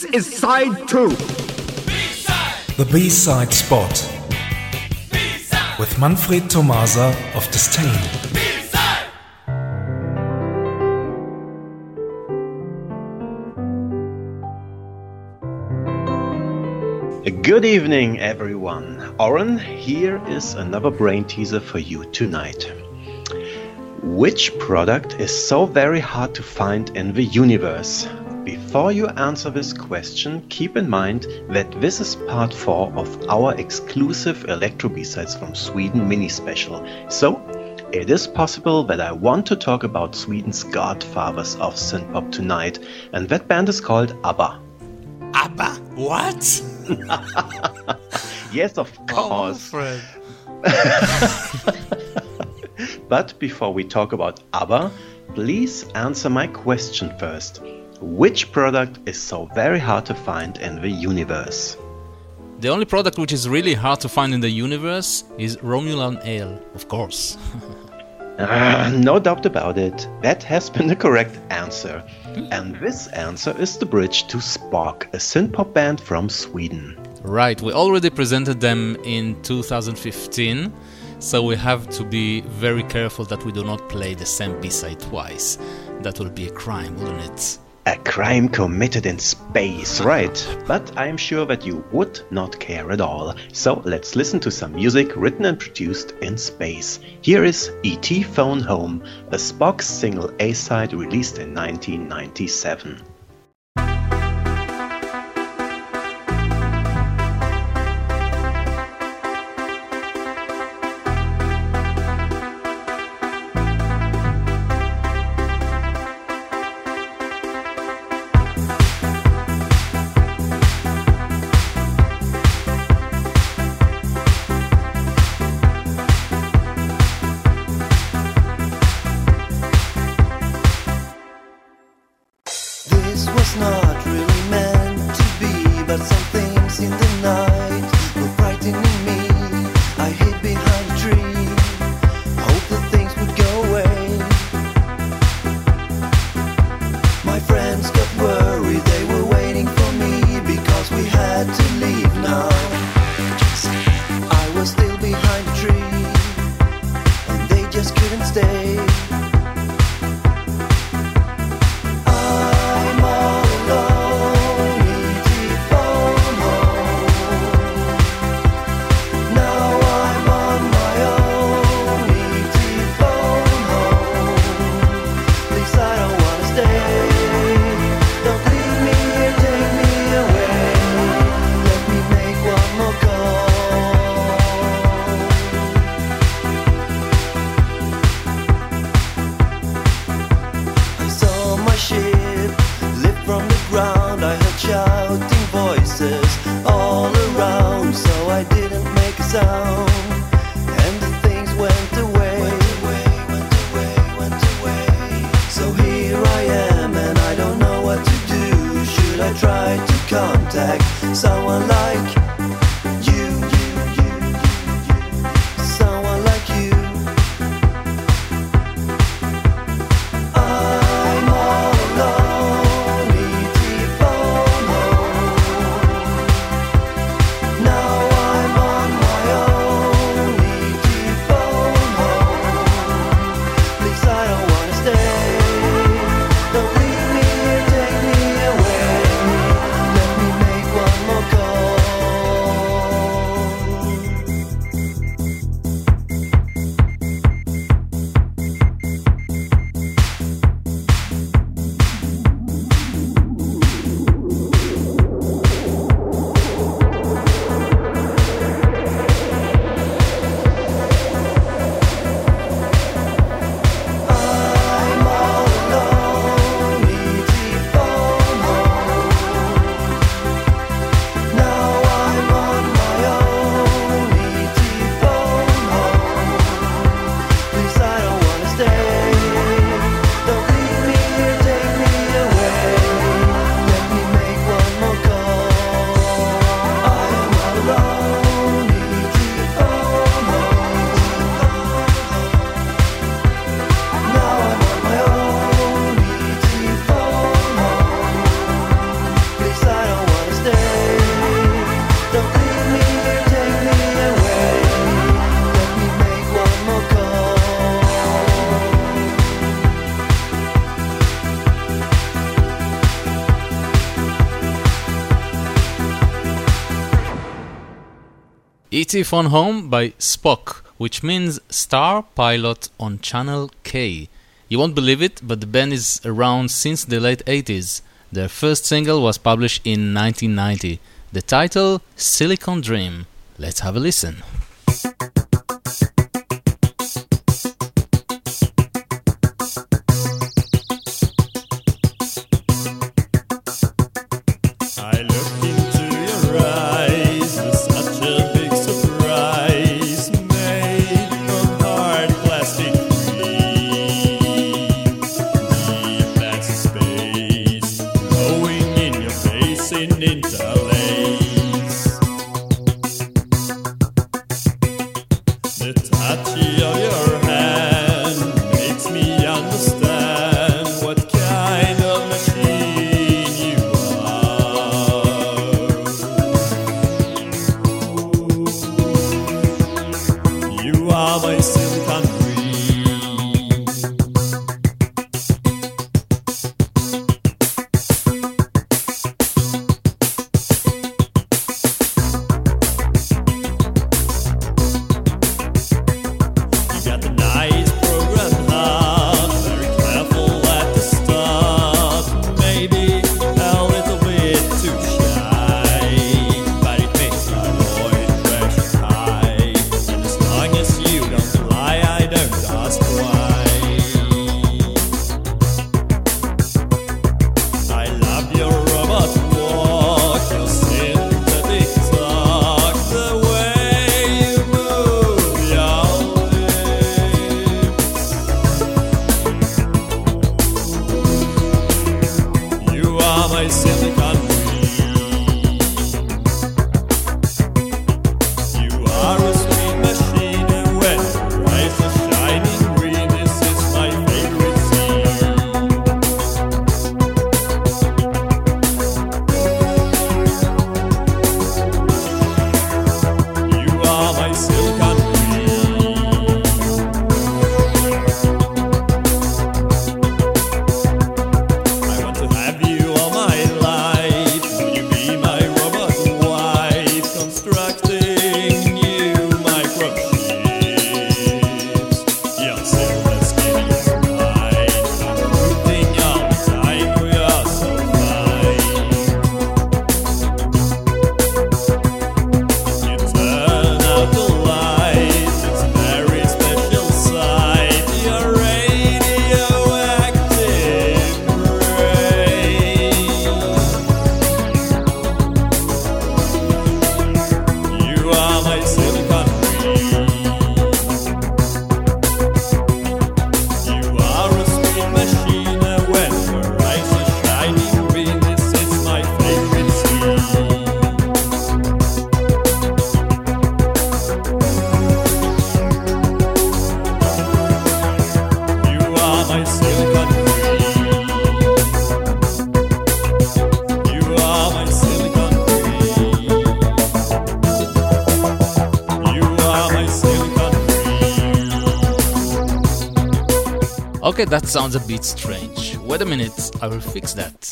This is side two. The B-side spot with Manfred Tomasa of Disdain. Good evening, everyone. Oren, here is another brain teaser for you tonight. Which product is so very hard to find in the universe? Before you answer this question, keep in mind that this is part 4 of our exclusive Electro B-Sides from Sweden mini special. So, it is possible that I want to talk about Sweden's godfathers of synthpop tonight, and that band is called ABBA. ABBA? What? Yes, of Oh, course. Manfred. But before we talk about ABBA, please answer my question first. Which product is so very hard to find in the universe? The only product which is really hard to find in the universe is Romulan Ale, of course. Ah, no doubt about it. That has been the correct answer. And this answer is the bridge to Spock, a synthpop band from Sweden. right, we already presented them in 2015, so we have to be very careful that we do not play the same B-side twice. That will be a crime, wouldn't it? A crime committed in space, right? But I am sure that you would not care at all. So let's listen to some music written and produced in space. Here is E.T. Phone Home, a Spock single A side released in 1997. This was not really meant to be, but some things in the E.T. Phone Home by Spock, which means Star Pilot on Channel K. You won't believe it, but the band is around since the late 80s. Their first single was published in 1990. The title, Silicon Dream. Let's have a listen. 拿起摇叶儿 vai sendo Okay, that sounds a bit strange. Wait a minute, I will fix that.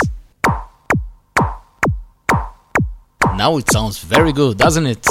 Now it sounds very good, doesn't it?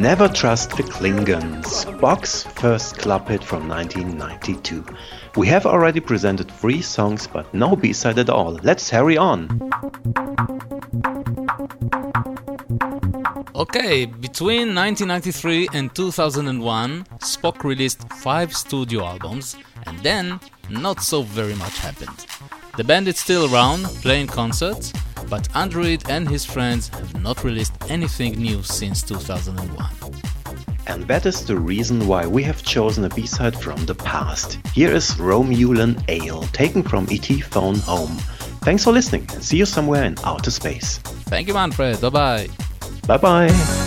Never Trust the Klingons, Spock's first club hit from 1992. We have already presented three songs, but no B-side at all. Let's hurry on. Okay, between 1993 and 2001, Spock released five studio albums, and then not so very much happened. The band is still around, playing concerts, but Android and his friends have not released anything new since 2001. And that is the reason why we have chosen a B-side from the past. Here is Romulan Ale, taken from ET Phone Home. Thanks for listening and see you somewhere in outer space. Thank you, Manfred. Bye bye. Bye bye.